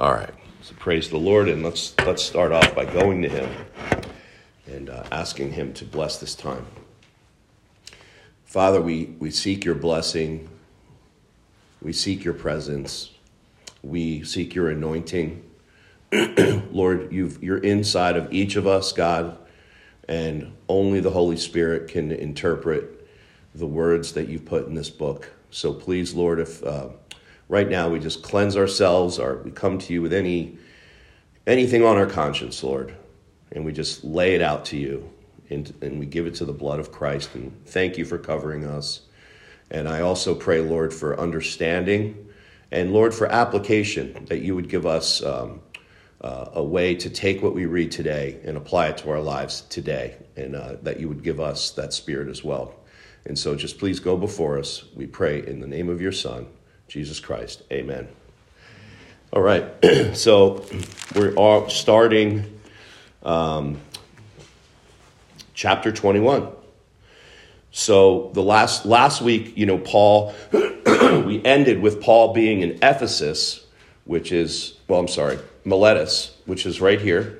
All right. So praise the Lord, and let's let's start off by going to Him and uh, asking Him to bless this time. Father, we, we seek your blessing. We seek your presence. We seek your anointing. Lord, you've, you're inside of each of us, God, and only the Holy Spirit can interpret the words that you've put in this book. So please, Lord, if uh, right now we just cleanse ourselves or we come to you with any anything on our conscience, Lord, and we just lay it out to you and, and we give it to the blood of Christ. And thank you for covering us. And I also pray, Lord, for understanding and, Lord, for application, that you would give us um, uh, a way to take what we read today and apply it to our lives today, and uh, that you would give us that spirit as well. And so just please go before us. We pray in the name of your Son, Jesus Christ. Amen. All right. so we're all starting. Um, chapter 21. So the last last week, you know, Paul we ended with Paul being in Ephesus, which is well, I'm sorry, Miletus, which is right here.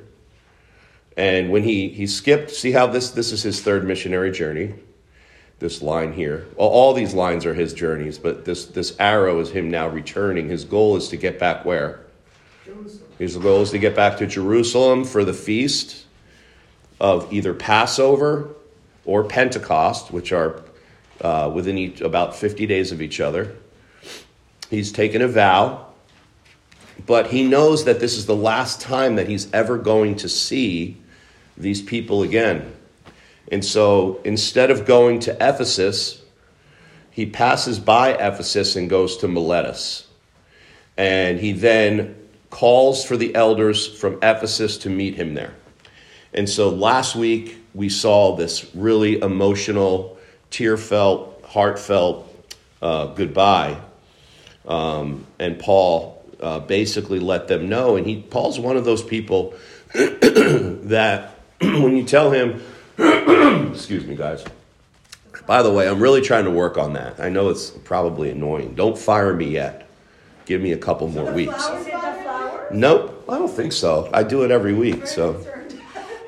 And when he he skipped, see how this this is his third missionary journey. This line here, well, all these lines are his journeys, but this this arrow is him now returning. His goal is to get back where? Jerusalem. His goal is to get back to Jerusalem for the feast of either Passover or Pentecost, which are uh, within each, about 50 days of each other. He's taken a vow, but he knows that this is the last time that he's ever going to see these people again. And so instead of going to Ephesus, he passes by Ephesus and goes to Miletus. And he then calls for the elders from Ephesus to meet him there. And so last week we saw this really emotional, tear felt, heartfelt uh, goodbye. Um, and Paul uh, basically let them know. And he Paul's one of those people that when you tell him, excuse me, guys. By the way, I'm really trying to work on that. I know it's probably annoying. Don't fire me yet. Give me a couple more weeks. Nope, I don't think so. I do it every week, so.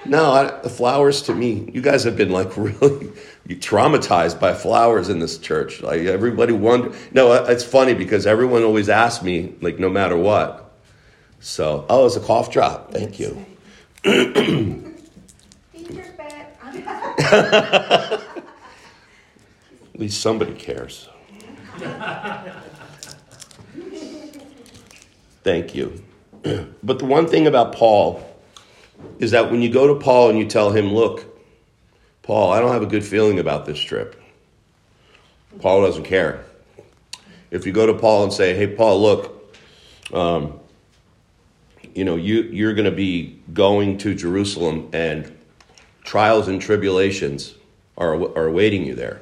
No, I, the flowers to me, you guys have been like really traumatized by flowers in this church. Like everybody wonder. No, uh, it's funny because everyone always asks me, like, no matter what. So, oh, it's a cough drop. Thank you. At least somebody cares. Thank you. But the one thing about Paul is that when you go to Paul and you tell him, look, Paul, I don't have a good feeling about this trip, Paul doesn't care. If you go to Paul and say, hey, Paul, look, um, you know, you, you're going to be going to Jerusalem and trials and tribulations are, are awaiting you there.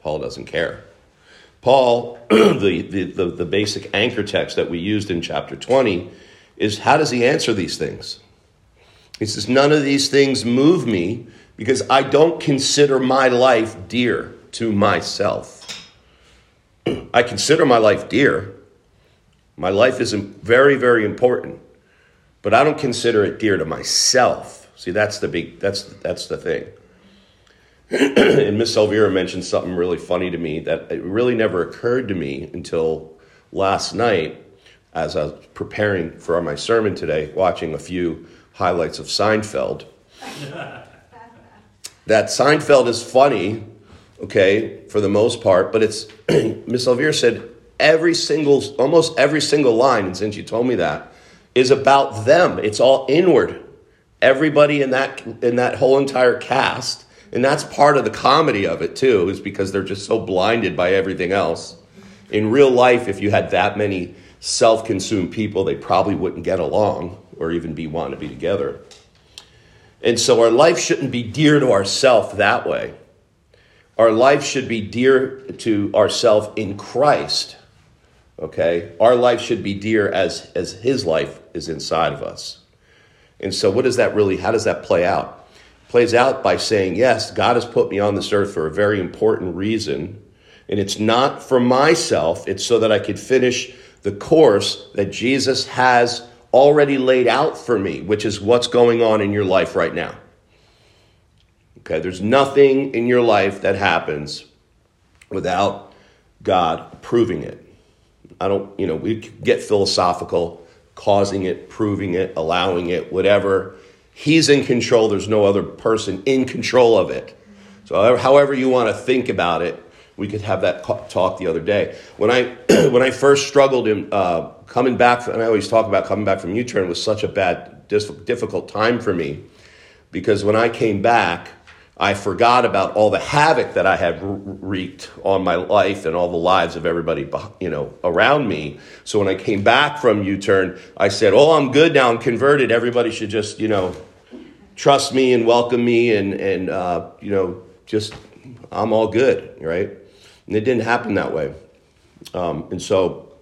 Paul doesn't care. Paul, the, the, the, the basic anchor text that we used in chapter 20, is how does he answer these things? He says, None of these things move me because I don't consider my life dear to myself. I consider my life dear. My life is very, very important, but I don't consider it dear to myself. See, that's the big, that's, that's the thing. and Miss Elvira mentioned something really funny to me that it really never occurred to me until last night as I was preparing for my sermon today, watching a few highlights of Seinfeld. that Seinfeld is funny, okay, for the most part, but it's, Miss Elvira said, every single, almost every single line, and since you told me that, is about them. It's all inward. Everybody in that, in that whole entire cast, and that's part of the comedy of it too, is because they're just so blinded by everything else. In real life, if you had that many self consumed people, they probably wouldn't get along or even be want to be together. And so our life shouldn't be dear to ourself that way. Our life should be dear to ourself in Christ. Okay? Our life should be dear as, as his life is inside of us. And so what does that really, how does that play out? Plays out by saying, yes, God has put me on this earth for a very important reason. And it's not for myself, it's so that I could finish the course that Jesus has already laid out for me, which is what's going on in your life right now. Okay, there's nothing in your life that happens without God approving it. I don't, you know, we get philosophical, causing it, proving it, allowing it, whatever. He's in control. There's no other person in control of it. So, however you want to think about it, we could have that talk the other day. When I when I first struggled in uh, coming back, and I always talk about coming back from U-turn was such a bad, difficult time for me, because when I came back, I forgot about all the havoc that I had wreaked on my life and all the lives of everybody, you know, around me. So when I came back from U-turn, I said, "Oh, I'm good now. I'm converted. Everybody should just, you know, trust me and welcome me, and and uh, you know, just I'm all good, right?" And it didn't happen that way. Um, and so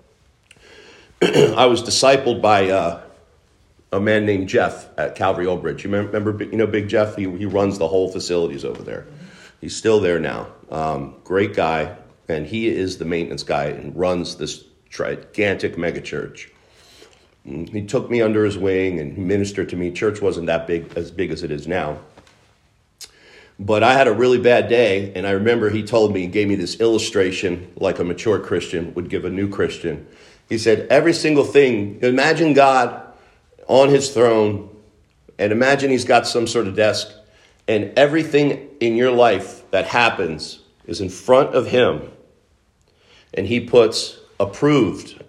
I was discipled by uh, a man named Jeff at Calvary Old Bridge. You remember, you know, Big Jeff? He, he runs the whole facilities over there. He's still there now. Um, great guy, and he is the maintenance guy and runs this gigantic megachurch. Mm, he took me under his wing and ministered to me. Church wasn't that big, as big as it is now. But I had a really bad day, and I remember he told me, he gave me this illustration like a mature Christian would give a new Christian. He said, Every single thing, imagine God on his throne, and imagine he's got some sort of desk, and everything in your life that happens is in front of him, and he puts approved,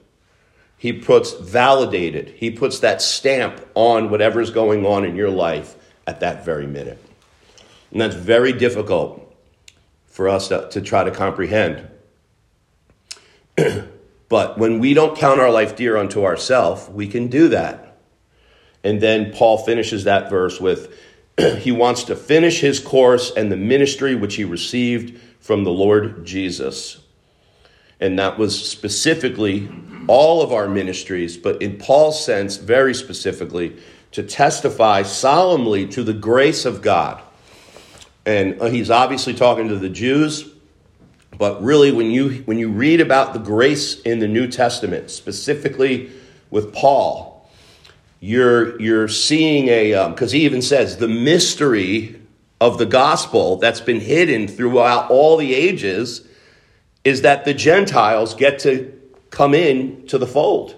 he puts validated, he puts that stamp on whatever's going on in your life at that very minute. And that's very difficult for us to, to try to comprehend. but when we don't count our life dear unto ourselves, we can do that. And then Paul finishes that verse with he wants to finish his course and the ministry which he received from the Lord Jesus. And that was specifically all of our ministries, but in Paul's sense, very specifically, to testify solemnly to the grace of God. And uh, he's obviously talking to the Jews, but really, when you, when you read about the grace in the New Testament, specifically with Paul, you're, you're seeing a, because um, he even says the mystery of the gospel that's been hidden throughout all the ages is that the Gentiles get to come in to the fold.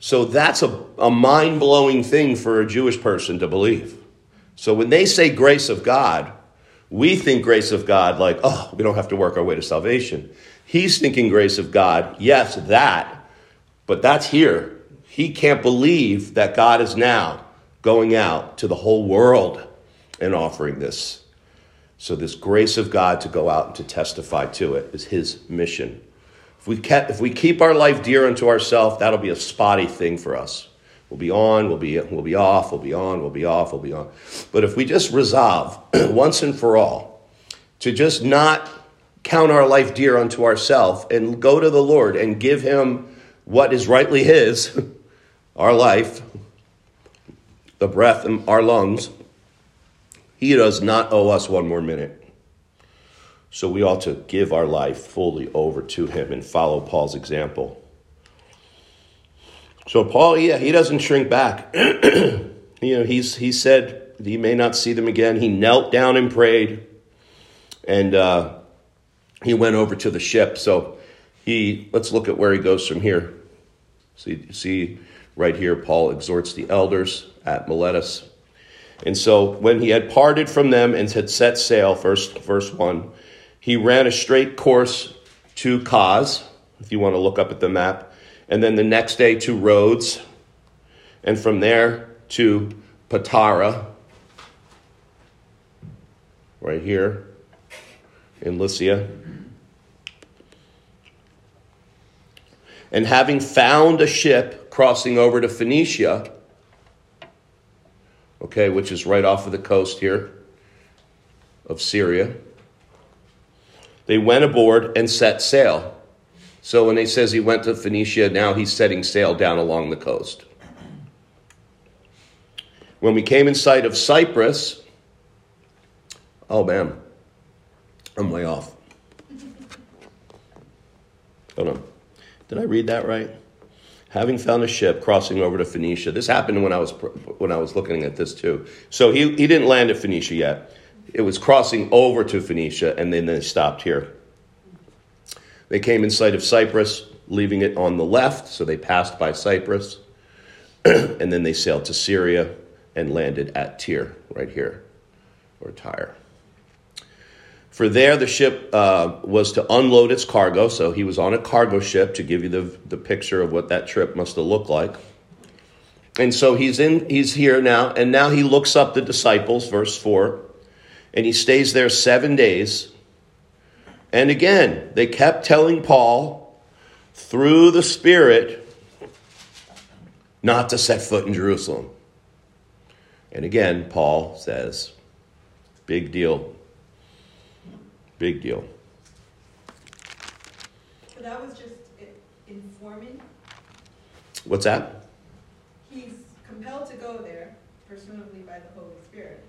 So that's a, a mind blowing thing for a Jewish person to believe. So when they say grace of God, we think grace of God like, oh, we don't have to work our way to salvation. He's thinking grace of God, yes, that, but that's here. He can't believe that God is now going out to the whole world and offering this. So, this grace of God to go out and to testify to it is his mission. If we, kept, if we keep our life dear unto ourselves, that'll be a spotty thing for us. We'll be on, we'll be, we'll be off, we'll be on, we'll be off, we'll be on. But if we just resolve once and for all to just not count our life dear unto ourselves and go to the Lord and give him what is rightly his, our life, the breath in our lungs, He does not owe us one more minute. So we ought to give our life fully over to Him and follow Paul's example. So Paul, yeah, he doesn't shrink back. you know, he's he said he may not see them again. He knelt down and prayed, and uh, he went over to the ship. So he let's look at where he goes from here. See, see Right here, Paul exhorts the elders at Miletus. And so when he had parted from them and had set sail, first verse 1, he ran a straight course to Cos, if you want to look up at the map, and then the next day to Rhodes, and from there to Patara, right here in Lycia. And having found a ship crossing over to Phoenicia, okay, which is right off of the coast here of Syria. They went aboard and set sail. So when he says he went to Phoenicia, now he's setting sail down along the coast. When we came in sight of Cyprus, oh man, I'm way off. Hold on. Did I read that right? Having found a ship crossing over to Phoenicia. This happened when I was when I was looking at this too. So he, he didn't land at Phoenicia yet. It was crossing over to Phoenicia, and then they stopped here. They came in sight of Cyprus, leaving it on the left, so they passed by Cyprus, and then they sailed to Syria and landed at Tyre, right here, or Tyre. For there, the ship uh, was to unload its cargo, so he was on a cargo ship to give you the, the picture of what that trip must have looked like. And so he's in, he's here now, and now he looks up the disciples, verse 4, and he stays there seven days. And again, they kept telling Paul through the Spirit not to set foot in Jerusalem. And again, Paul says, big deal. Big deal. So that was just informing? What's that? He's compelled to go there, presumably by the Holy Spirit.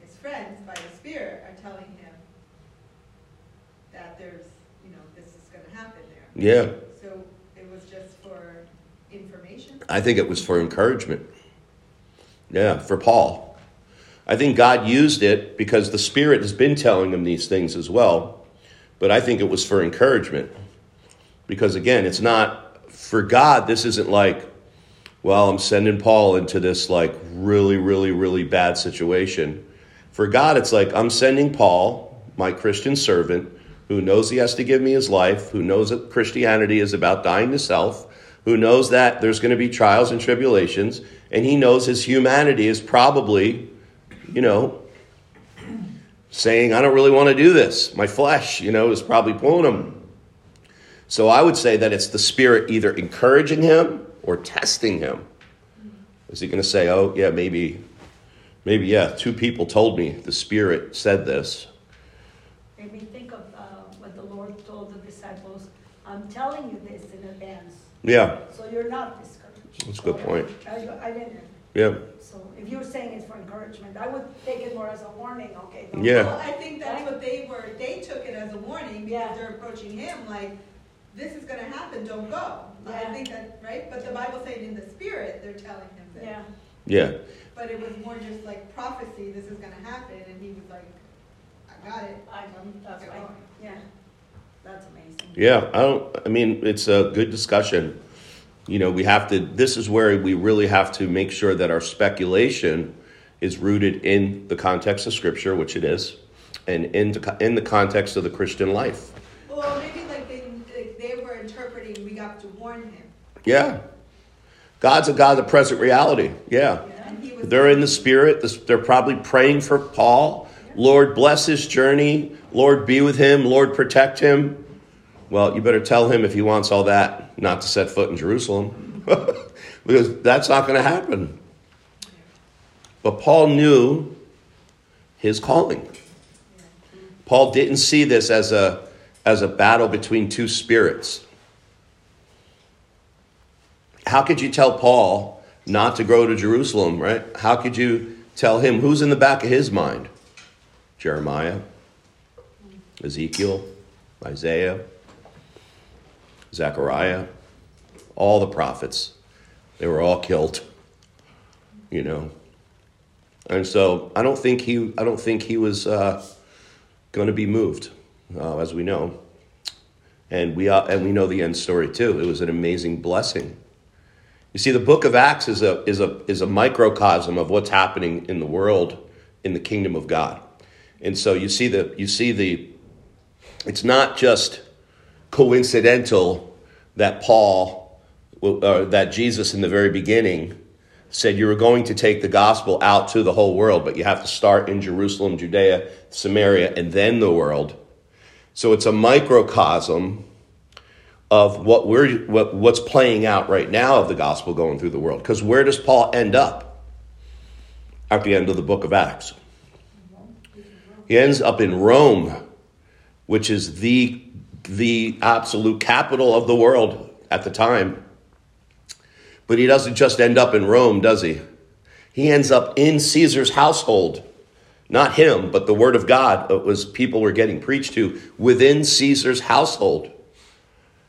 His friends, by the Spirit, are telling him that there's, you know, this is going to happen there. Yeah. So it was just for information? I think it was for encouragement. Yeah, for Paul. I think God used it because the Spirit has been telling him these things as well. But I think it was for encouragement. Because again, it's not for God, this isn't like, well, I'm sending Paul into this like really, really, really bad situation. For God, it's like, I'm sending Paul, my Christian servant, who knows he has to give me his life, who knows that Christianity is about dying to self, who knows that there's going to be trials and tribulations, and he knows his humanity is probably, you know, saying, I don't really want to do this. My flesh, you know, is probably pulling him. So I would say that it's the Spirit either encouraging him or testing him. Is he going to say, oh, yeah, maybe, maybe, yeah, two people told me the Spirit said this. Made me think of uh, what the Lord told the disciples I'm telling you this in advance. Yeah. So you're not discouraged. That's a good point. I, I didn't. Yeah. So if you're saying it's for encouragement, I would take it more as a warning. Okay. don't Yeah. Well, I think that's what they were, they took it as a warning because Yeah. they're approaching him like, this is gonna happen, don't go. I think that, right? But the Bible saying in the spirit, they're telling him this. Yeah. Yeah. But it was more just like prophecy, this is gonna happen, and he was like, I got it. I don't. That's right. Yeah. That's amazing. Yeah, I don't. I mean, it's a good discussion. You know, we have to. This is where we really have to make sure that our speculation is rooted in the context of Scripture, which it is, and in the, in the context of the Christian life. Well, maybe like they, like they were interpreting, we got to warn him. Yeah, God's a God of present reality. Yeah, was. they're in the Spirit. They're probably praying for Paul. Lord, bless his journey. Lord, be with him. Lord, protect him. Well, you better tell him if he wants all that, not to set foot in Jerusalem, because that's not going to happen. But Paul knew his calling. Paul didn't see this as a, as a battle between two spirits. How could you tell Paul not to go to Jerusalem, right? How could you tell him who's in the back of his mind? Jeremiah, Ezekiel, Isaiah, Zechariah, all the prophets. They were all killed, you know. And so I don't think he, I don't think he was uh, going to be moved, uh, as we know. And we, uh, and we know the end story too. It was an amazing blessing. You see, the book of Acts is a, is, a, is a microcosm of what's happening in the world in the kingdom of God. And so you see the, you see the, it's not just coincidental that Paul, uh, that Jesus in the very beginning said you were going to take the gospel out to the whole world, but you have to start in Jerusalem, Judea, Samaria, and then the world. So it's a microcosm of what we're what, what's playing out right now of the gospel going through the world. Because where does Paul end up at the end of the book of Acts? He ends up in Rome, which is the the absolute capital of the world at the time. But he doesn't just end up in Rome, does he? He ends up in Caesar's household. Not him, but the word of God. It was people were getting preached to within Caesar's household.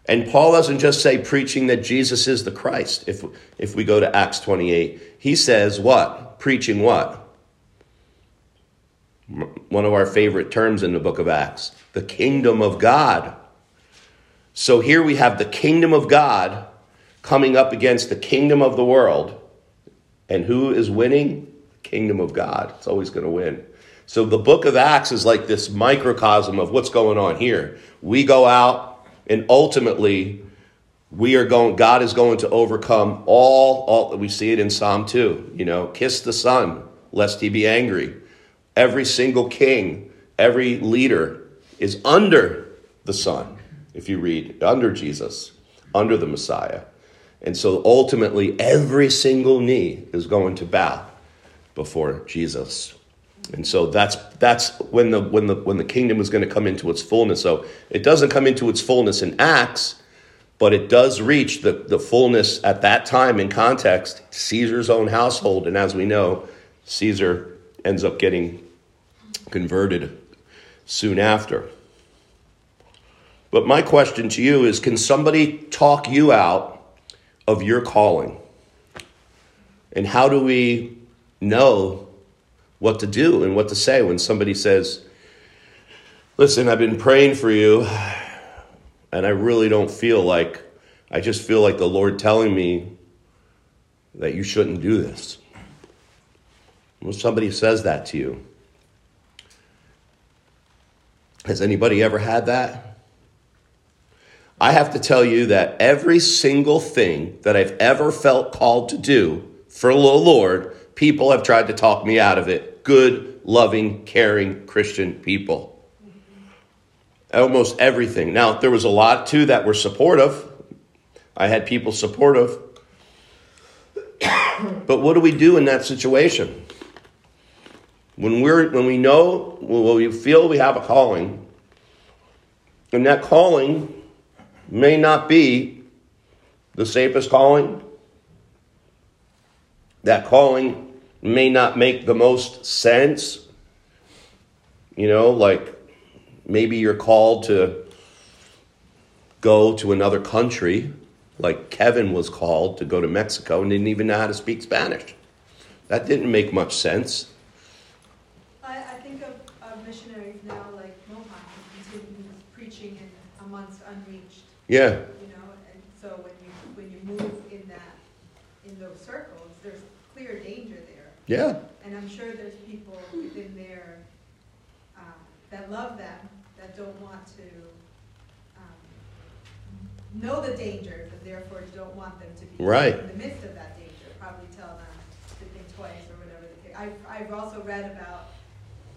And Paul doesn't just say preaching that Jesus is the Christ. If, if we go to Acts 28, he says what? Preaching what? One of our favorite terms in the book of Acts the kingdom of God. So here we have the kingdom of God coming up against the kingdom of the world. And who is winning? Kingdom of God. It's always going to win. So the book of Acts is like this microcosm of what's going on here. We go out and ultimately we are going God is going to overcome all all we see it in Psalm 2, you know, kiss the son lest he be angry. Every single king, every leader is under the son if you read under Jesus, under the Messiah. And so ultimately every single knee is going to bow before Jesus. And so that's that's when the when the when the kingdom is going to come into its fullness. So it doesn't come into its fullness in Acts, but it does reach the, the fullness at that time in context, Caesar's own household. And as we know, Caesar ends up getting converted soon after. But my question to you is can somebody talk you out of your calling? And how do we know what to do and what to say when somebody says, Listen, I've been praying for you, and I really don't feel like, I just feel like the Lord telling me that you shouldn't do this. When somebody says that to you, has anybody ever had that? I have to tell you that every single thing that I've ever felt called to do for the Lord people have tried to talk me out of it. Good, loving, caring Christian people. Almost everything. Now, there was a lot too that were supportive. I had people supportive. but what do we do in that situation? When we're when we know when we feel we have a calling, and that calling may not be the safest calling. That calling may not make the most sense. You know, like maybe you're called to go to another country, like Kevin was called to go to Mexico and didn't even know how to speak Spanish. That didn't make much sense. I, I think of, of missionaries now like Mohan, who continues preaching in amongst unreached. Yeah. You know, and so when you when you move in that in those circles, there's clear danger there. Yeah. And I'm sure there's people within there um, that love them, that don't want to um, know the danger, and therefore don't want them to be Right. in the midst of that danger. Probably tell them to think twice or whatever the case. I've, I've also read about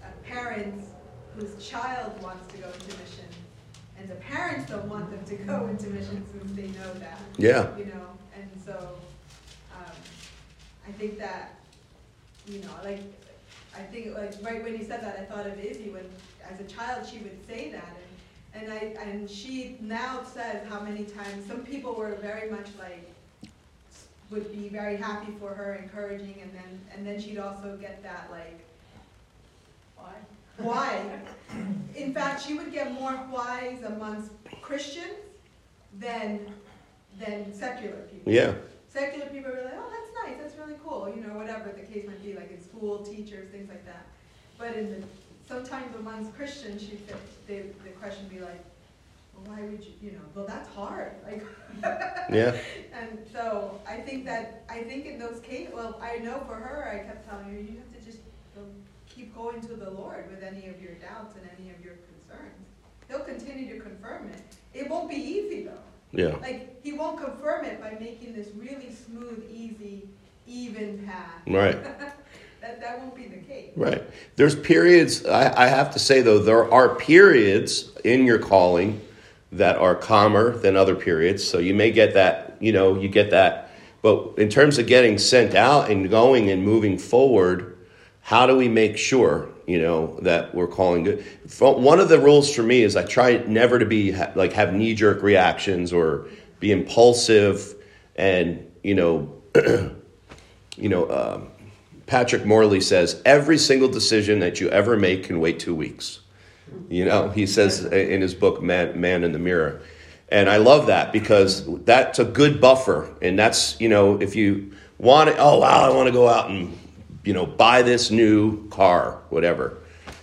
uh, parents whose child wants to go into mission, and the parents don't want them to go into mission since they know that. Yeah. You know, and so um, I think that, you know, like, I think, like, right when you said that, I thought of Izzy when, as a child, she would say that, and, and I, and she now says how many times, some people were very much like, would be very happy for her, encouraging, and then, and then she'd also get that, like, Why? Why? In fact, she would get more whys amongst Christians than, than secular people. Yeah. Secular people are like, oh, that's nice, that's really cool, you know, whatever the case might be, like in school, teachers, things like that. But in the, sometimes amongst Christians, she said, the, the question would be like, well, why would you, you know, well, that's hard, like. Yeah. And so I think that, I think in those cases, well, I know for her, I kept telling her, you have to just go, keep going to the Lord with any of your doubts and any of your concerns. He'll continue to confirm it. It won't be easy though. Yeah. Like, he won't confirm it by making this really smooth, easy, even path. Right. That, that won't be the case. Right. There's periods, I, I have to say though, there are periods in your calling that are calmer than other periods. So you may get that, you know, you get that. But in terms of getting sent out and going and moving forward, how do we make sure, you know, that we're calling good? One of the rules for me is I try never to be like have knee jerk reactions or be impulsive and, you know, you know, um, Patrick Morley says every single decision that you ever make can wait two weeks. You know, he says in his book Man, Man in the Mirror. And I love that because that's a good buffer. And that's, you know, if you want it, oh, wow, I want to go out and, you know, buy this new car, whatever,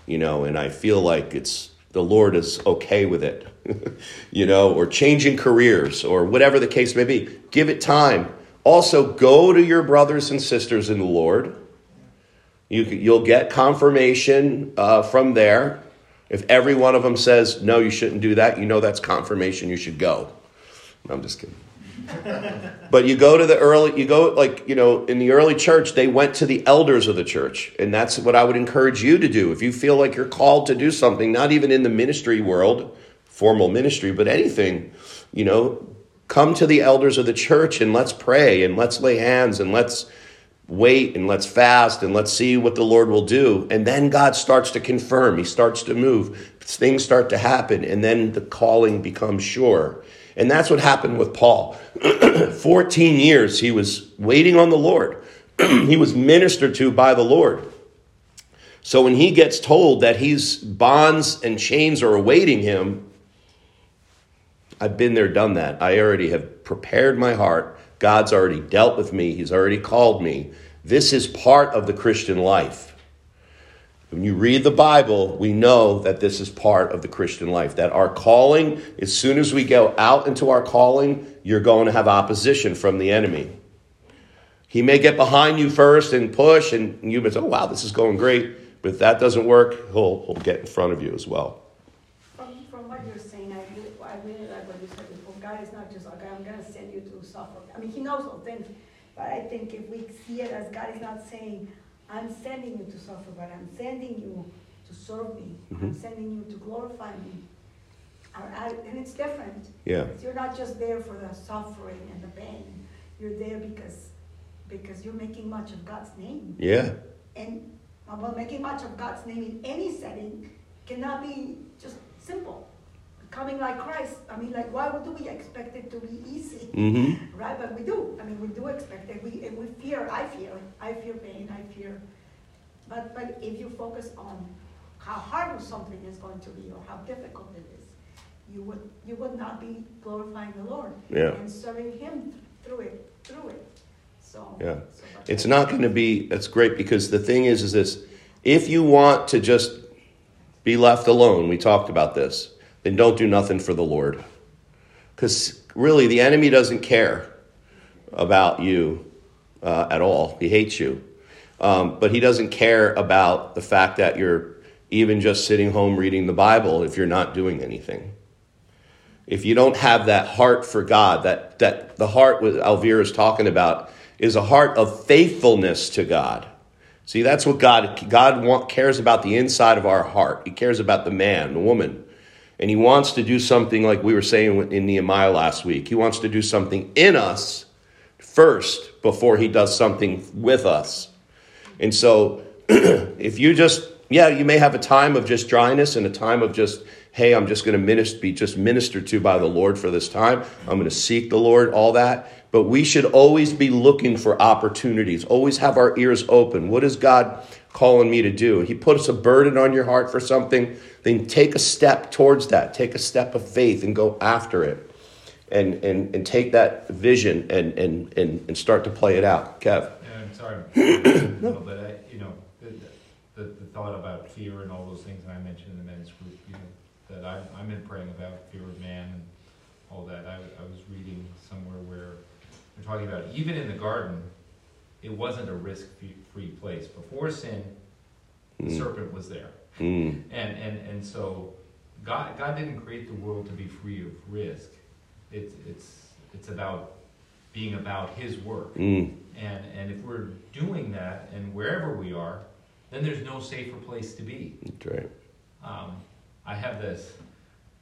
you know, and I feel like it's, the Lord is okay with it, you know, or changing careers or whatever the case may be. Give it time. Also, go to your brothers and sisters in the Lord. You, you'll get confirmation uh, from there. If every one of them says, no, you shouldn't do that, you know that's confirmation you should go. I'm just kidding. But you go to the early, you go like, you know, in the early church, they went to the elders of the church. And that's what I would encourage you to do. If you feel like you're called to do something, not even in the ministry world, formal ministry, but anything, you know, come to the elders of the church and let's pray and let's lay hands and let's wait and let's fast and let's see what the Lord will do. And then God starts to confirm, He starts to move, things start to happen, and then the calling becomes sure. And that's what happened with Paul. 14 years he was waiting on the Lord, he was ministered to by the Lord. So when he gets told that his bonds and chains are awaiting him, I've been there, done that. I already have prepared my heart. God's already dealt with me. He's already called me. This is part of the Christian life. When you read the Bible, we know that this is part of the Christian life. That our calling, as soon as we go out into our calling, you're going to have opposition from the enemy. He may get behind you first and push, and you may say, oh, wow, this is going great. But if that doesn't work, he'll, he'll get in front of you as well. From, from what you're saying, I really, I really like what you said before. God is not just like, I'm going to send you to suffer. I mean, He knows all things. But I think if we see it as God is not saying, I'm sending you to suffer, but I'm sending you to serve me. Mm-hmm. I'm sending you to glorify me. And it's different. Yeah. You're not just there for the suffering and the pain. You're there because because you're making much of God's name. Yeah. And well, making much of God's name in any setting cannot be just simple. Becoming like Christ, I mean, like, why do we expect it to be easy? Mm-hmm. Right? But we do. I mean, we do expect it. We, we fear, I fear, I fear pain, I fear. But, but if you focus on how hard something is going to be or how difficult it is, you would, you would not be glorifying the Lord yeah. and serving Him through it, through it. So, yeah. So it's not going to be, that's great because the thing is, is this, if you want to just be left alone, we talked about this, then don't do nothing for the Lord. Because really, the enemy doesn't care about you uh, at all. He hates you. Um, but he doesn't care about the fact that you're even just sitting home reading the Bible if you're not doing anything. If you don't have that heart for God, that, that the heart what Elvira is talking about is a heart of faithfulness to God. See, that's what God God want, cares about the inside of our heart. He cares about the man, the woman. And he wants to do something like we were saying in Nehemiah last week. He wants to do something in us first before he does something with us. And so if you just yeah, you may have a time of just dryness and a time of just hey, I'm just going to be just ministered to by the Lord for this time. I'm going to seek the Lord, all that. But we should always be looking for opportunities, always have our ears open. What is God calling me to do? He puts a burden on your heart for something, then take a step towards that. Take a step of faith and go after it. And, and, and take that vision and, and, and, and start to play it out. Kev. Yeah, I'm sorry, no. but I, you know, the, the, the, thought about fear and all those things that I mentioned in the men's group, you know, that I, I'm in praying about fear of man and all that. I, I was reading somewhere where we're talking about even in the garden, it wasn't a risk-free place. Before sin, the mm. serpent was there, mm. and and and so God God didn't create the world to be free of risk. It's it's it's about being about His work, mm. and and if we're doing that, and wherever we are, then there's no safer place to be. That's right. Um, I have this.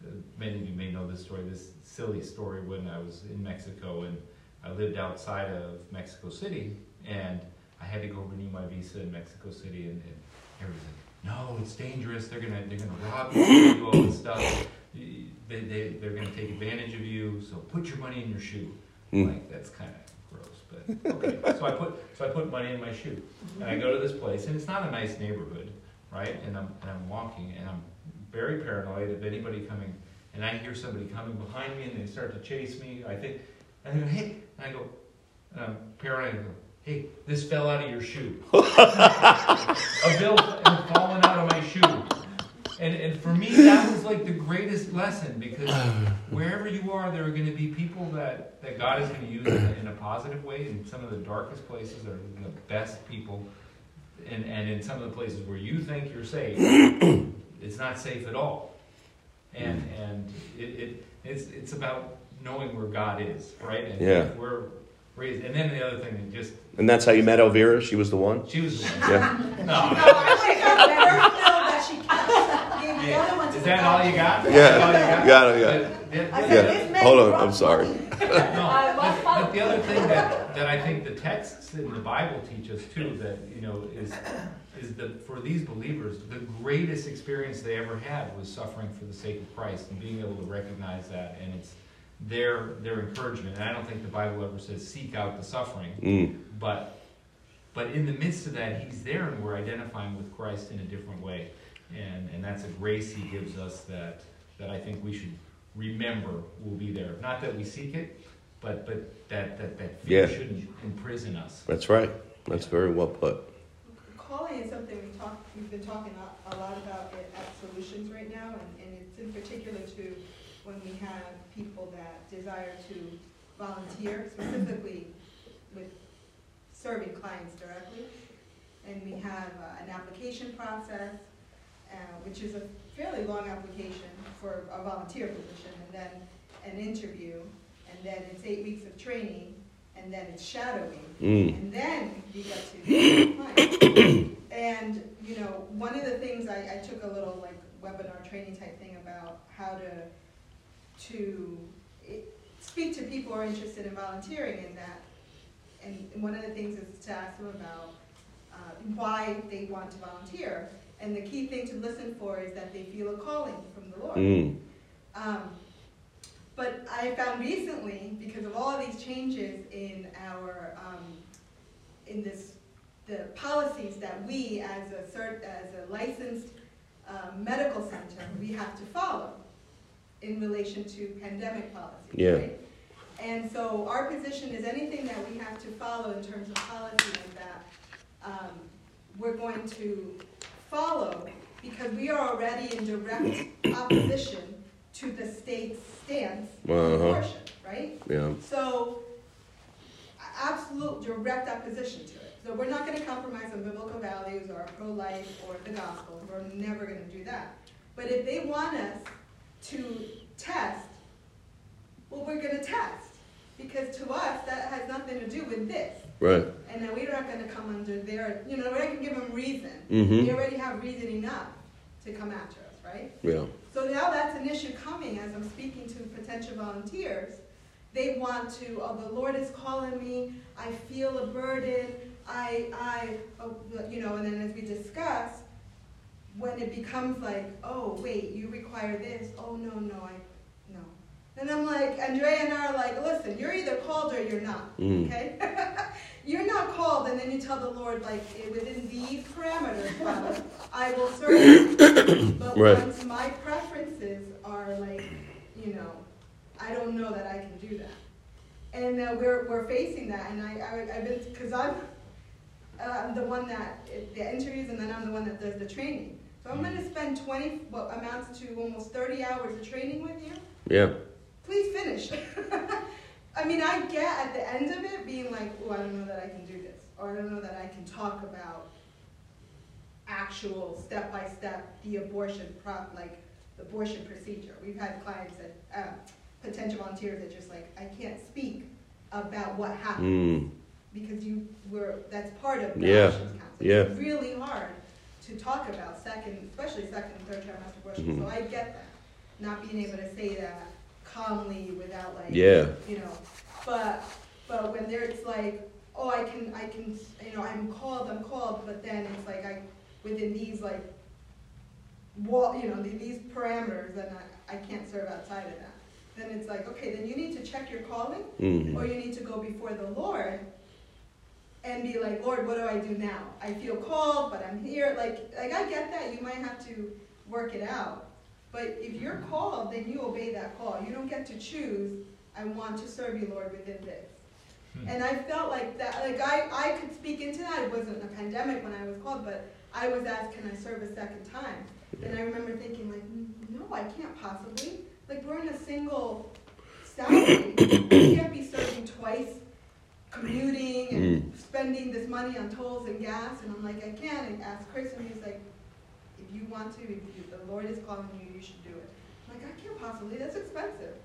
Uh, many of you may know this story. This silly story when I was in Mexico and I lived outside of Mexico City, and I had to go renew my visa in Mexico City, and, and like, "No, it's dangerous. They're gonna they're gonna rob you, do all this stuff. They, they they're gonna take advantage of you. So put your money in your shoe." Mm. Like that's kind of gross, but okay. so I put so I put money in my shoe, and I go to this place, and it's not a nice neighborhood, right? And I'm and I'm walking, and I'm very paranoid of anybody coming and I hear somebody coming behind me and they start to chase me, I think, and I go, hey, and I go, and I'm paranoid, I go, hey, this fell out of your shoe. a bill had fallen out of my shoe. And, and for me, that was like the greatest lesson because wherever you are, there are going to be people that, that God is going to use in a, in a positive way. In some of the darkest places are the best people. And, and in some of the places where you think you're safe, it's not safe at all. And, hmm. and it, it, it's, it's about knowing where God is, right? And Yeah. if we're raised. And then the other thing, just, And that's how you met Elvira? She was the one? she was the one. Yeah. No, No. I think I better know that she kept, gave the other one to Is the that all guy. you got? Yeah. That's all you got? Got it, yeah. The- the- I the- said, Yeah. this man Hold on, brought I'm sorry. No, but, but the other thing that, that I think the texts in the Bible teach us too, that, you know, is, is that for these believers, the greatest experience they ever had was suffering for the sake of Christ and being able to recognize that, and it's their, their encouragement. And I don't think the Bible ever says seek out the suffering, Mm. but, but in the midst of that, He's there and we're identifying with Christ in a different way. And, and that's a grace He gives us that, that I think we should remember will be there. Not that we seek it, but, but that, that, that fear Yeah. shouldn't imprison us. That's right. That's very well put. Calling is something we talk, we've been talking a, a lot about it at Solutions right now, and, and it's in particular to when we have people that desire to volunteer, specifically with serving clients directly. And we have uh, an application process, uh, which is a fairly long application for a volunteer position, and then an interview, and then it's eight weeks of training, and then it's shadowing. Mm. And then you get to. And, you know, one of the things, I, I took a little like webinar training type thing about how to, to speak to people who are interested in volunteering and that. And one of the things is to ask them about uh, why they want to volunteer. And the key thing to listen for is that they feel a calling from the Lord. Mm. Um, but I found recently, because of all of these changes in our, um, in this, the policies that we as a cert, as a licensed um, medical center, we have to follow in relation to pandemic policies, Yeah. right? And so our position is anything that we have to follow in terms of policy like that, um, we're going to follow because we are already in direct opposition to the state's stance on Uh-huh. abortion, right? Yeah. So, absolute direct opposition to it. So we're not gonna compromise on biblical values or pro-life or the gospel, we're never gonna do that. But if they want us to test, well, we're gonna test. Because to us, that has nothing to do with this. Right. And then we're not gonna come under their, you know, we're not gonna give them reason. Mhm. We already have reason enough to come after us, right? Yeah. So now that's an issue coming as I'm speaking to potential volunteers. They want to, oh, the Lord is calling me, I feel a burden, I, I, oh, you know, and then as we discuss, when it becomes like, oh, wait, you require this, oh, no, no, I, no. And I'm like, Andrea and I are like, listen, you're either called or you're not, Mm. okay? You're not called, and then you tell the Lord, like, eh, within these parameters, Father, I will serve you. But Right. once my preferences are like, you know, I don't know that I can do that. And uh, we're, we're facing that, and I, I, I've been, because I'm, uh, I'm the one that, the interviews, and then I'm the one that does the training. So I'm gonna spend twenty, what amounts to almost thirty hours of training with you, Yeah. please finish. I mean, I get at the end of it being like, oh, I don't know that I can do this, or I don't know that I can talk about actual step by step the abortion prop, like the abortion procedure. We've had clients that, uh, potential volunteers that just like, I can't speak about what happened Mm. because you were, that's part of the Yeah, yeah. It's really hard to talk about second, especially second and third trimester abortion, so Mhm. I get that. Not being able to say that calmly without like, Yeah. you know, but, but when there's like, oh, I can, I can, you know, I'm called, I'm called, but then it's like I, within these like, wall, you know, these parameters, then I, I can't serve outside of that. Then it's like, okay, then you need to check your calling, Mm. or you need to go before the Lord and be like, Lord, what do I do now? I feel called, but I'm here. Like, like I get that. You might have to work it out. But if you're called, then you obey that call. You don't get to choose, I want to serve you, Lord, within this. Hmm. And I felt like that, like I, I could speak into that. It wasn't a pandemic when I was called, but I was asked, can I serve a second time? And I remember thinking like, no, I can't possibly. Like we're in a single salary. I can't be serving twice, commuting and spending this money on tolls and gas. And I'm like, I can't. And asked Chris, and he's like, if you want to, if you, the Lord is calling you, you should do it. I'm like, I can't possibly. That's expensive.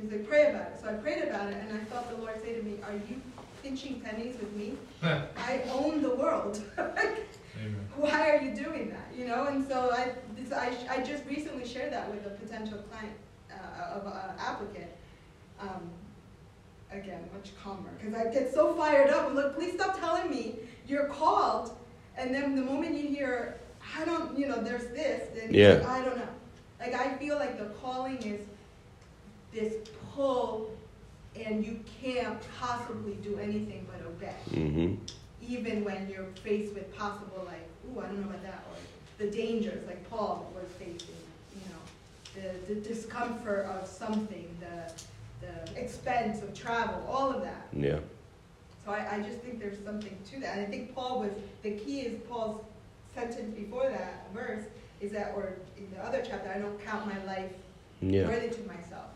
He's like, pray about it. So I prayed about it, and I felt the Lord say to me, Are you pinching pennies with me? I own the world. Like, why are you doing that? You know, and so I, this, I, I just recently shared that with a potential client uh, of an applicant. Um, again, much calmer because I get so fired up. I'm please stop telling me you're called, and then the moment you hear, I don't, you know, there's this, then Yeah. like, I don't know. Like I feel like the calling is this pull, and you can't possibly do anything but obey hmm even when you're faced with possible like, ooh, I don't know about that, or the dangers like Paul was facing, you know, the, the discomfort of something, the, the expense of travel, all of that. Yeah. So I, I just think there's something to that. And I think Paul was, the key is Paul's sentence before that verse is that, or in the other chapter, I don't count my life Yeah. worthy to myself.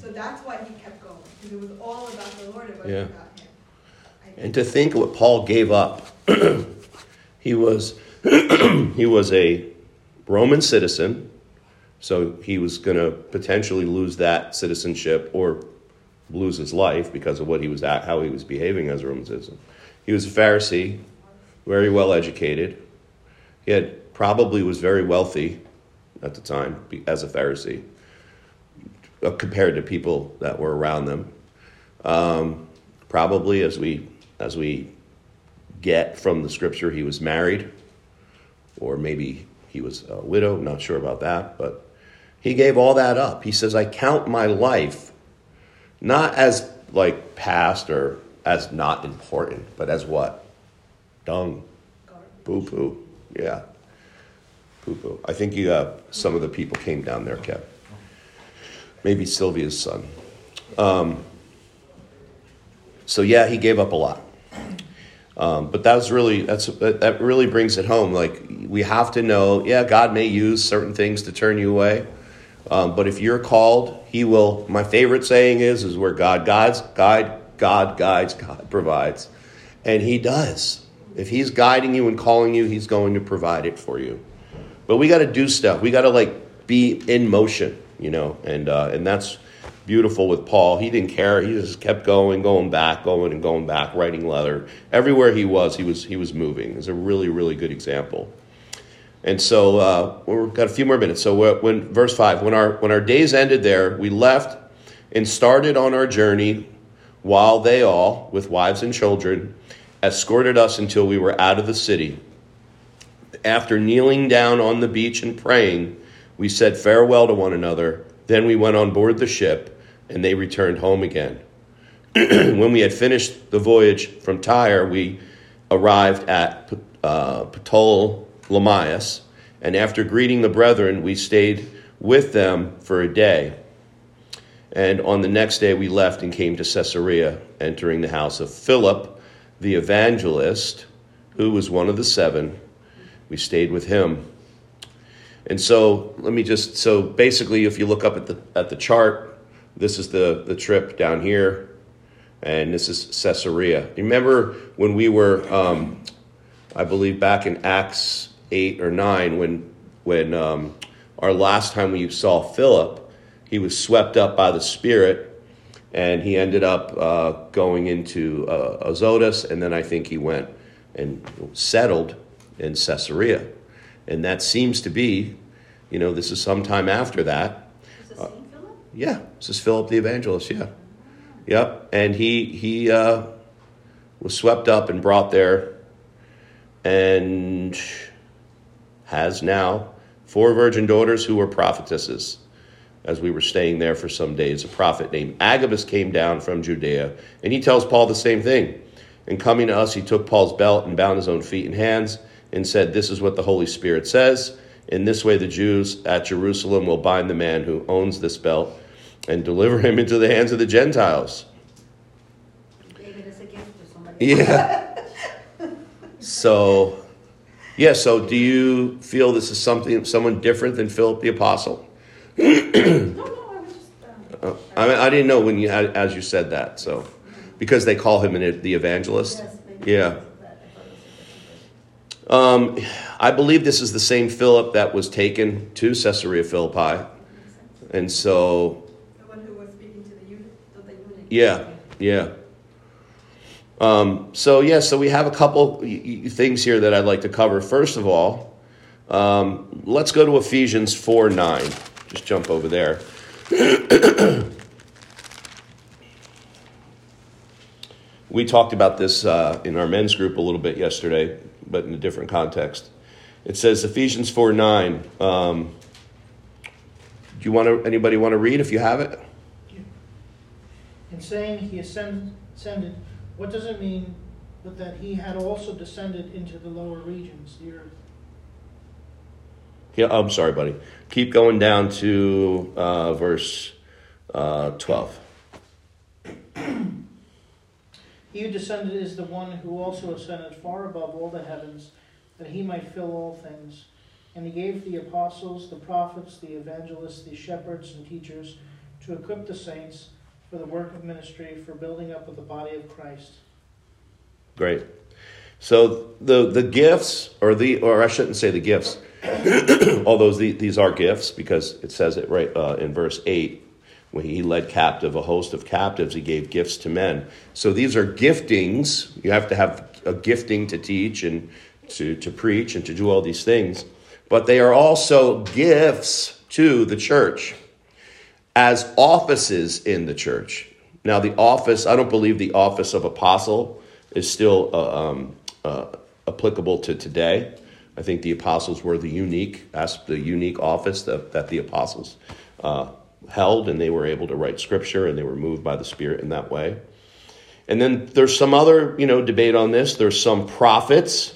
So that's why he kept going, because it was all about the Lord, it wasn't Yeah. about him. And to think what Paul gave up, he was he was a Roman citizen, so he was going to potentially lose that citizenship or lose his life because of what he was at, how he was behaving as a Roman citizen. He was a Pharisee, very well educated. He had probably was very wealthy at the time as a Pharisee uh, compared to people that were around them. Um, probably as we as we get from the scripture, he was married, or maybe he was a widow. Not sure about that, but he gave all that up. He says, "I count my life not as like past or as not important, but as what dung, poo poo, yeah, poo poo." I think you uh, some of the people came down there, Kev. Maybe Sylvia's son. Um, so yeah, he gave up a lot. Um, but that's really that's that that really brings it home. Like we have to know, yeah, God may use certain things to turn you away, um, but if you're called, He will. My favorite saying is, is where God guides, guide, God guides, God provides, and He does. If He's guiding you and calling you, He's going to provide it for you. But we got to do stuff. We got to like be in motion, you know, and uh, and that's beautiful with Paul. He didn't care. He just kept going, going back, going and going back, writing letter. Everywhere he was, he was he was moving. It's a really really good example. And so uh, we've got a few more minutes. So when- verse five, when our when our days ended there, we left and started on our journey, while they all, with wives and children, escorted us until we were out of the city. After kneeling down on the beach and praying, we said farewell to one another. Then we went on board the ship, and they returned home again. when we had finished the voyage from Tyre, we arrived at uh, Ptolemais, and after greeting the brethren, we stayed with them for a day. And on the next day, we left and came to Caesarea, entering the house of Philip, the evangelist, who was one of the seven. We stayed with him. And so let me just so basically if you look up at the at the chart, this is the, the trip down here, and this is Caesarea. Remember when we were um, I believe back in Acts eight or nine when when um, our last time we saw Philip, he was swept up by the Spirit and he ended up uh, going into uh, Azotus, and then I think he went and settled in Caesarea. And that seems to be, you know, this is sometime after that. Is Philip? Yeah, this is Philip the evangelist. Yeah, yep. And he he uh, was swept up and brought there, and has now four virgin daughters who were prophetesses. As we were staying there for some days, a prophet named Agabus came down from Judea, and he tells Paul the same thing. And coming to us, he took Paul's belt and bound his own feet and hands, and said, "This is what the Holy Spirit says." In this way, the Jews at Jerusalem will bind the man who owns this belt and deliver him into the hands of the Gentiles. David is a gift to somebody. Yeah. so, yeah, so do you feel this is something, someone different than Philip the Apostle? No, no, I was just, um, Uh, I, mean, I didn't know when you as you said that, so. Because they call him an, the evangelist? yes, Yeah. because of that. I thought it was a different person. Um, I believe this is the same Philip that was taken to Caesarea Philippi. And so, The one who was speaking to the eunuch, to the eunuch. yeah, yeah. Um, so, yeah, so we have a couple things here that I'd like to cover. First of all, um, let's go to Ephesians 4 9. Just jump over there. we talked about this uh, in our men's group a little bit yesterday, but in a different context. It says Ephesians 4 9. Um, do you want to, anybody want to read if you have it? In saying he ascended, what does it mean but that he had also descended into the lower regions, the earth? Yeah, I'm sorry, buddy. Keep going down to uh, verse uh, 12. He who descended is the one who also ascended far above all the heavens, that he might fill all things. And he gave the apostles, the prophets, the evangelists, the shepherds, and teachers to equip the saints for the work of ministry, for building up of the body of Christ. Great. So the the gifts, or the, or I shouldn't say the gifts, although the, these are gifts because it says it right uh, in verse eight. When he led captive a host of captives, he gave gifts to men. So these are giftings. You have to have a gifting to teach and to, to preach and to do all these things. But they are also gifts to the church as offices in the church. Now, the office, I don't believe the office of apostle is still uh, um, uh, applicable to today. I think the apostles were the unique, as the unique office that, that the apostles uh, held, and they were able to write scripture, and they were moved by the Spirit in that way. And then there's some other, you know, debate on this. There's some prophets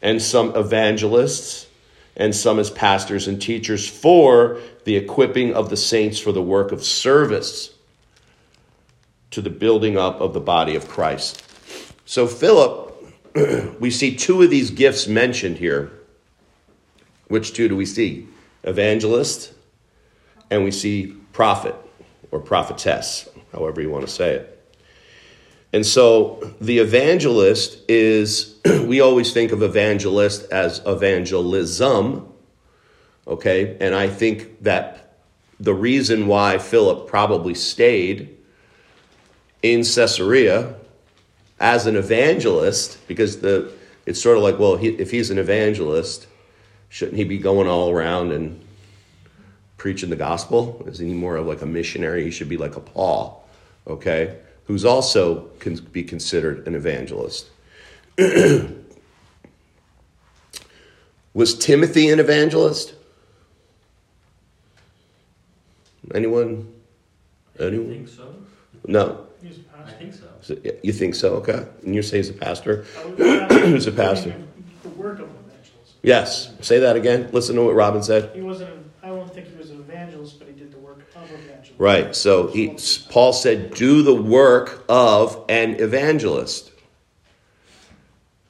and some evangelists and some as pastors and teachers for the equipping of the saints for the work of service to the building up of the body of Christ. So, Philip, we see two of these gifts mentioned here. Which two do we see? Evangelist, and we see prophet or prophetess, however you want to say it. And so the evangelist is, we always think of evangelist as evangelism, okay? And I think that the reason why Philip probably stayed in Caesarea as an evangelist, because the it's sort of like, well, he, if he's an evangelist, shouldn't he be going all around and preaching the gospel? Isn't he more of like a missionary? He should be like a Paul, okay? Who's also can be considered an evangelist. Was Timothy an evangelist? Anyone? Anyone? I Anyone? think so. No. He was a I pastor. think so. So, You think so? Okay. And you say he's a pastor? I was a pastor. Who's a pastor? The work of an evangelist. Yes. Say that again. Listen to what Robin said. He wasn't, a- I don't think he was an evangelist, but he did the work of evangelist. Right. So he, Paul said, do the work of an evangelist.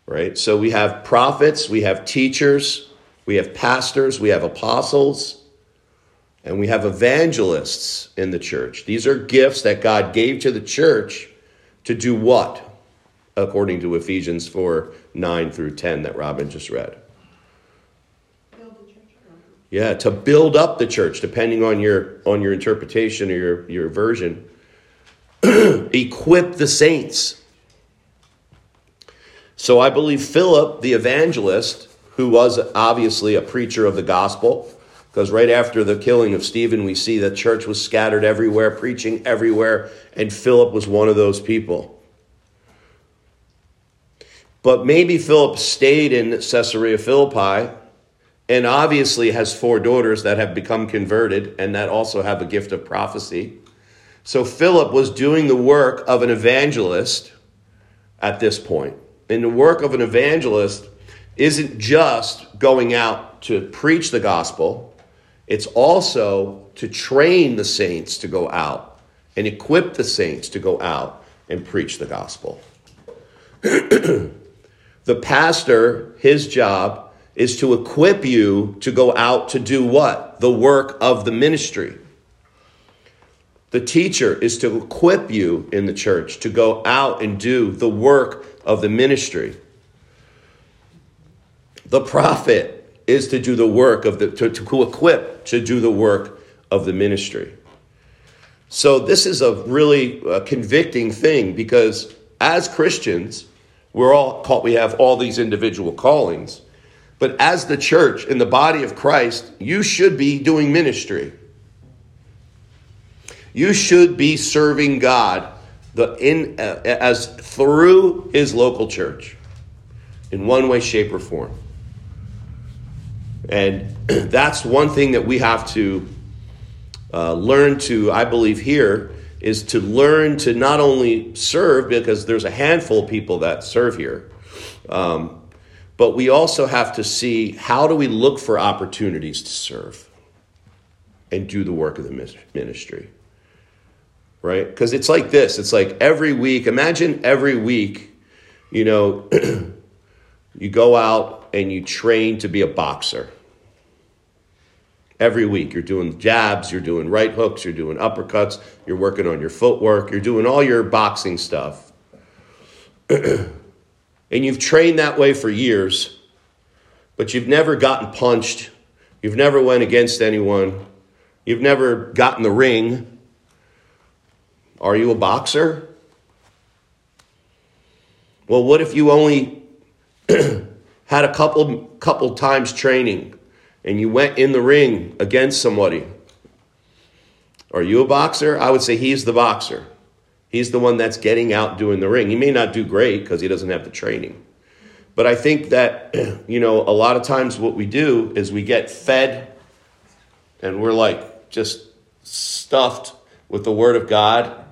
Right. So we have prophets, we have teachers, we have pastors, we have apostles, and we have evangelists in the church. These are gifts that God gave to the church to do what? According to Ephesians 4 9 through 10 that Robin just read. The. Yeah, to build up the church, depending on your on your interpretation or your, your version. Equip the saints. So I believe Philip, the evangelist, who was obviously a preacher of the gospel, because right after the killing of Stephen, we see that church was scattered everywhere, preaching everywhere, and Philip was one of those people. But maybe Philip stayed in Caesarea Philippi and obviously has four daughters that have become converted and that also have a gift of prophecy. So Philip was doing the work of an evangelist at this point. And the work of an evangelist isn't just going out to preach the gospel, it's also to train the saints to go out and equip the saints to go out and preach the gospel. the pastor, his job is to equip you to go out to do what? The work of the ministry. The teacher is to equip you in the church to go out and do the work of the ministry. The prophet is to do the work of the, to, to equip to do the work of the ministry. So this is a really uh, convicting thing because as Christians, we're all called, we have all these individual callings. But as the church in the body of Christ, you should be doing ministry. You should be serving God the, in, uh, as through his local church in one way, shape, or form. And that's one thing that we have to uh, learn to, I believe, here is to learn to not only serve, because there's a handful of people that serve here, um, but we also have to see how do we look for opportunities to serve and do the work of the ministry right? Because it's like this it's like every week, imagine every week, you know, you go out and you train to be a boxer. Every week, you're doing jabs, you're doing right hooks, you're doing uppercuts, you're working on your footwork, you're doing all your boxing stuff. and you've trained that way for years, but you've never gotten punched, you've never went against anyone, you've never gotten the ring, are you a boxer? Well, what if you only had a couple couple times training and you went in the ring against somebody? Are you a boxer? I would say he's the boxer. He's the one that's getting out doing the ring. He may not do great because he doesn't have the training. But I think that, you know, a lot of times what we do is we get fed and we're like just stuffed with the Word of God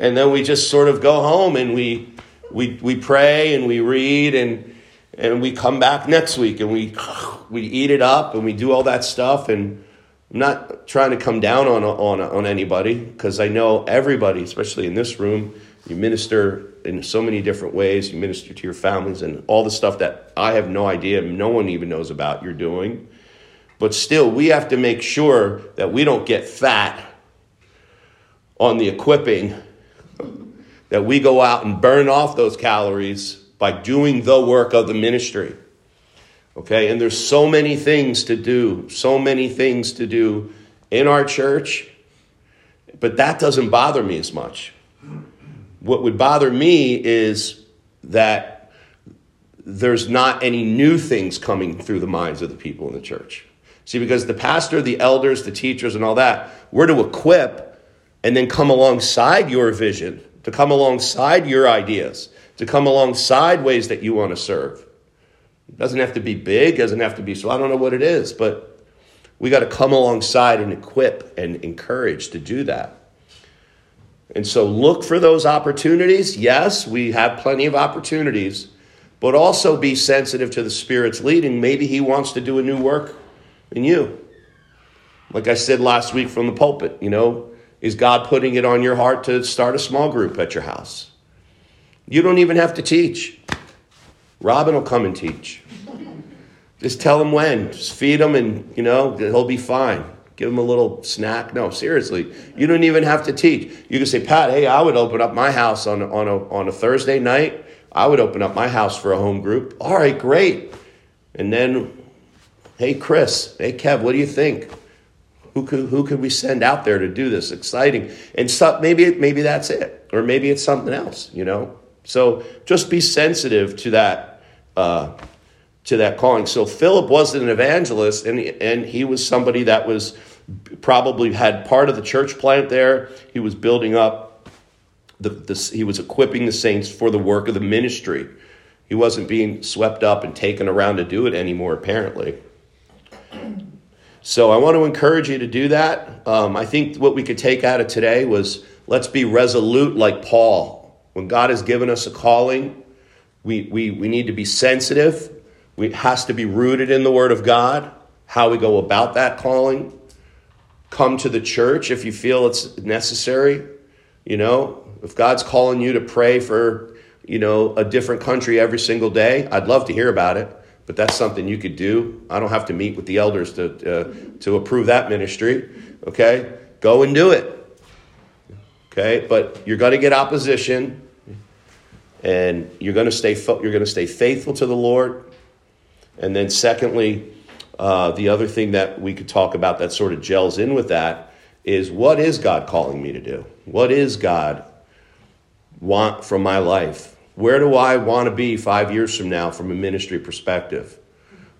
and then we just sort of go home and we we we pray and we read and and we come back next week and we we eat it up and we do all that stuff and I'm not trying to come down on on on anybody because I know everybody, especially in this room, you minister in so many different ways. You minister to your families and all the stuff that I have no idea, no one even knows about. You're doing, but still, we have to make sure that we don't get fat on the equipping that we go out and burn off those calories by doing the work of the ministry. Okay, and there's so many things to do, so many things to do in our church, but that doesn't bother me as much. What would bother me is that there's not any new things coming through the minds of the people in the church. See, because the pastor, the elders, the teachers, and all that, we're to equip and then come alongside your vision to come alongside your ideas, to come alongside ways that you want to serve. It doesn't have to be big, doesn't have to be so. I don't know what it is, but we got to come alongside and equip and encourage to do that. And so look for those opportunities. Yes, we have plenty of opportunities, but also be sensitive to the Spirit's leading. Maybe He wants to do a new work in you. Like I said last week from the pulpit, you know, is God putting it on your heart to start a small group at your house? You don't even have to teach. Robin will come and teach. Just tell him when. Just feed him and, you know, he'll be fine. Give him a little snack. No, seriously. You don't even have to teach. You can say, Pat, hey, I would open up my house on, on, a, on a Thursday night. I would open up my house for a home group. All right, great. And then, hey, Chris, hey, Kev, what do you think? Who could, who could we send out there to do this? Exciting. And so, maybe, maybe that's it. Or maybe it's something else, you know? So just be sensitive to that, uh, to that calling. So Philip wasn't an evangelist, and, and he was somebody that was probably had part of the church plant there. He was building up, the, the, he was equipping the saints for the work of the ministry. He wasn't being swept up and taken around to do it anymore, apparently. So I want to encourage you to do that. Um, I think what we could take out of today was let's be resolute like Paul. When God has given us a calling, we, we, we need to be sensitive. we has to be rooted in the Word of God, how we go about that calling. Come to the church if you feel it's necessary. You know, if God's calling you to pray for, you know, a different country every single day, I'd love to hear about it. But that's something you could do. I don't have to meet with the elders to uh, to approve that ministry. Okay, go and do it. Okay, but you're going to get opposition, and you're going to stay you're going to stay faithful to the Lord. And then, secondly, uh, the other thing that we could talk about that sort of gels in with that is what is God calling me to do? What is God want from my life? Where do I want to be five years from now from a ministry perspective?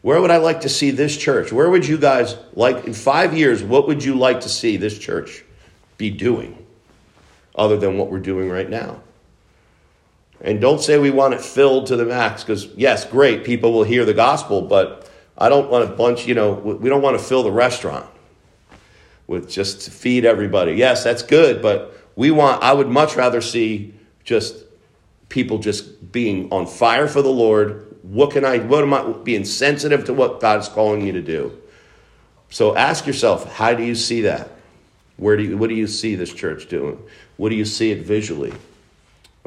Where would I like to see this church? Where would you guys like, in five years, what would you like to see this church be doing other than what we're doing right now? And don't say we want it filled to the max, because yes, great, people will hear the gospel, but I don't want a bunch, you know, we don't want to fill the restaurant with just to feed everybody. Yes, that's good, but we want, I would much rather see just people just being on fire for the Lord. What can I, what am I, being sensitive to what God is calling you to do? So ask yourself, how do you see that? Where do you, what do you see this church doing? What do you see it visually?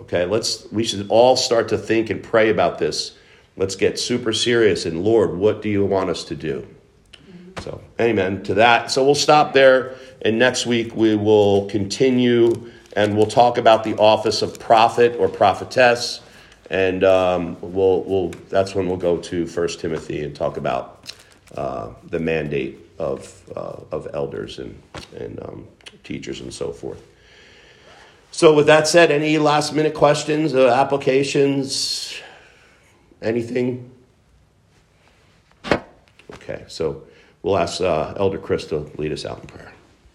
Okay, let's, we should all start to think and pray about this. Let's get super serious and Lord, what do you want us to do? So, amen to that. So we'll stop there, and next week we will continue and we'll talk about the office of prophet or prophetess, and um, we'll, we'll, that's when we'll go to First Timothy and talk about uh, the mandate of, uh, of elders and, and um, teachers and so forth. So, with that said, any last minute questions, uh, applications, anything? Okay, so we'll ask uh, Elder Chris to lead us out in prayer.